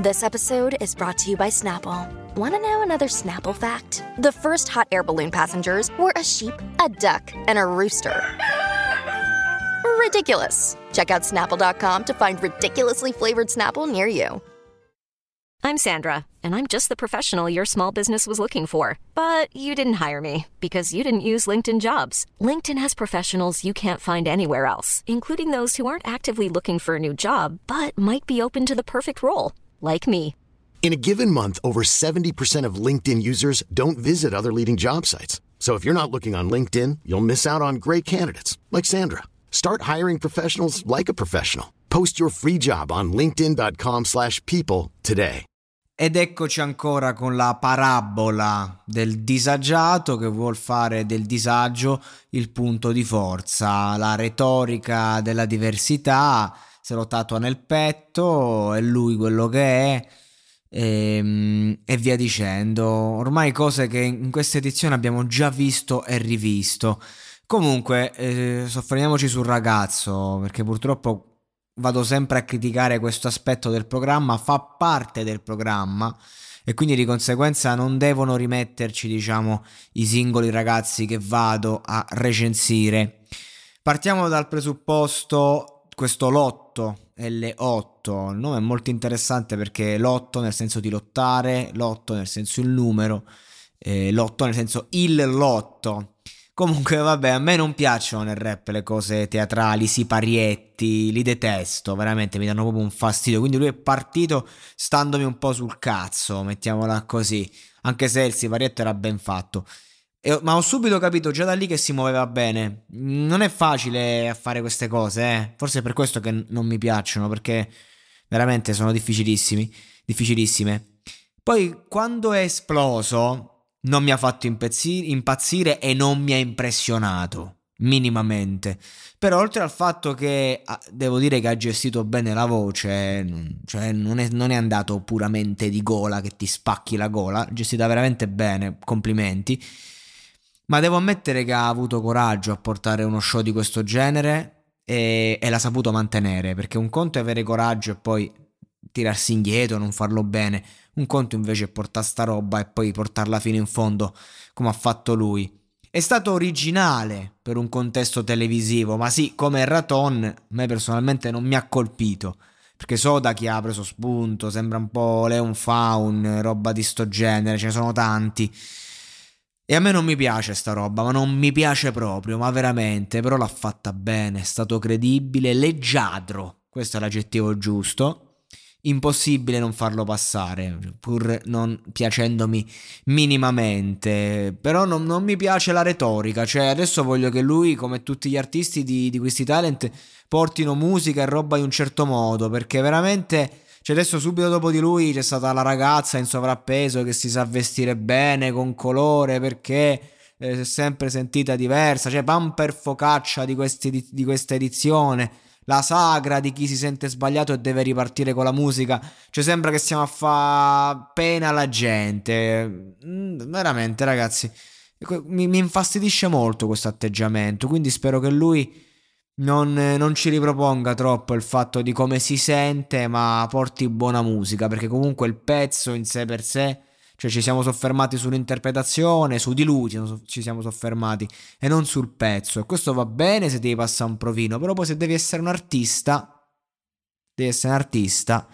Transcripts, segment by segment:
This episode is brought to you by Snapple. Want to know another Snapple fact? The first hot air balloon passengers were a sheep, a duck, and a rooster. Ridiculous. Check out snapple.com to find ridiculously flavored Snapple near you. I'm Sandra, and I'm just the professional your small business was looking for. But you didn't hire me because you didn't use LinkedIn jobs. LinkedIn has professionals you can't find anywhere else, including those who aren't actively looking for a new job but might be open to the perfect role like me. In a given month, over 70% of LinkedIn users don't visit other leading job sites. So if you're not looking on LinkedIn, you'll miss out on great candidates like Sandra. Start hiring professionals like a professional. Post your free job on linkedin.com/people today. Ed eccoci ancora con la parabola del disagiato che vuol fare del disagio il punto di forza, la retorica della diversità se lo tatua nel petto, è lui quello che è e, ehm, e, via dicendo. Ormai cose che in questa edizione abbiamo già visto e rivisto. Comunque, eh, soffermiamoci sul ragazzo, perché purtroppo vado sempre a criticare questo aspetto del programma, fa parte del programma e quindi di conseguenza non devono rimetterci, diciamo, i singoli ragazzi che vado a recensire. Partiamo dal presupposto questo lotto lotto, L8, il nome è molto interessante perché lotto nel senso di lottare, lotto nel senso il numero, eh, lotto nel senso il lotto. Comunque, vabbè, a me non piacciono nel rap le cose teatrali, siparietti, li detesto, veramente mi danno proprio un fastidio. Quindi lui è partito standomi un po' sul cazzo, mettiamola così, anche se il siparietto era ben fatto. E, ma ho subito capito già da lì che si muoveva bene. Non è facile fare queste cose, eh. Forse è per questo che non mi piacciono, perché veramente sono difficilissimi, difficilissime. Poi quando è esploso non mi ha fatto impazzire, e non mi ha impressionato minimamente. Però oltre al fatto che ah, devo dire che ha gestito bene la voce, cioè non è, non è, andato puramente di gola che ti spacchi la gola, gestita veramente bene, complimenti. Ma devo ammettere che ha avuto coraggio a portare uno show di questo genere e, e l'ha saputo mantenere, perché un conto è avere coraggio e poi tirarsi indietro, non farlo bene, un conto invece è portare sta roba e poi portarla fino in fondo come ha fatto lui. È stato originale per un contesto televisivo, ma sì, come Raton, a me personalmente non mi ha colpito. Perché so da chi ha preso spunto, sembra un po' Leon Faun, roba di sto genere, ce ne sono tanti. E a me non mi piace sta roba, ma non mi piace proprio, ma veramente, però l'ha fatta bene, è stato credibile, leggiadro, questo è l'aggettivo giusto. Impossibile non farlo passare, pur non piacendomi minimamente. Però non, non mi piace la retorica, cioè adesso voglio che lui, come tutti gli artisti di, di questi talent, portino musica e roba in un certo modo, perché veramente cioè adesso subito dopo di lui c'è stata la ragazza in sovrappeso che si sa vestire bene, con colore, perché eh, si è sempre sentita diversa. Cioè pamper focaccia di, questi, di questa edizione. La sagra di chi si sente sbagliato e deve ripartire con la musica. Cioè sembra che stiamo a fare pena alla gente. Mm, veramente ragazzi. Mi, mi infastidisce molto questo atteggiamento. Quindi spero che lui non, non, ci riproponga troppo il fatto di come si sente, ma porti buona musica, perché comunque il pezzo in sé per sé, cioè ci siamo soffermati sull'interpretazione, su di lui ci siamo soffermati e non sul pezzo. E questo va bene se devi passare un provino, però poi se devi essere un artista, devi essere un artista,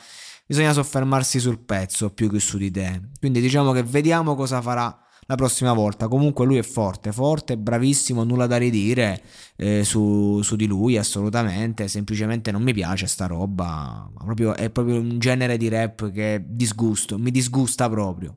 bisogna soffermarsi sul pezzo più che su di te. Quindi diciamo che vediamo cosa farà la prossima volta. Comunque lui è forte, forte, bravissimo, nulla da ridire eh, su, su, di lui assolutamente, semplicemente non mi piace sta roba, proprio, è proprio un genere di rap che disgusto, mi disgusta proprio.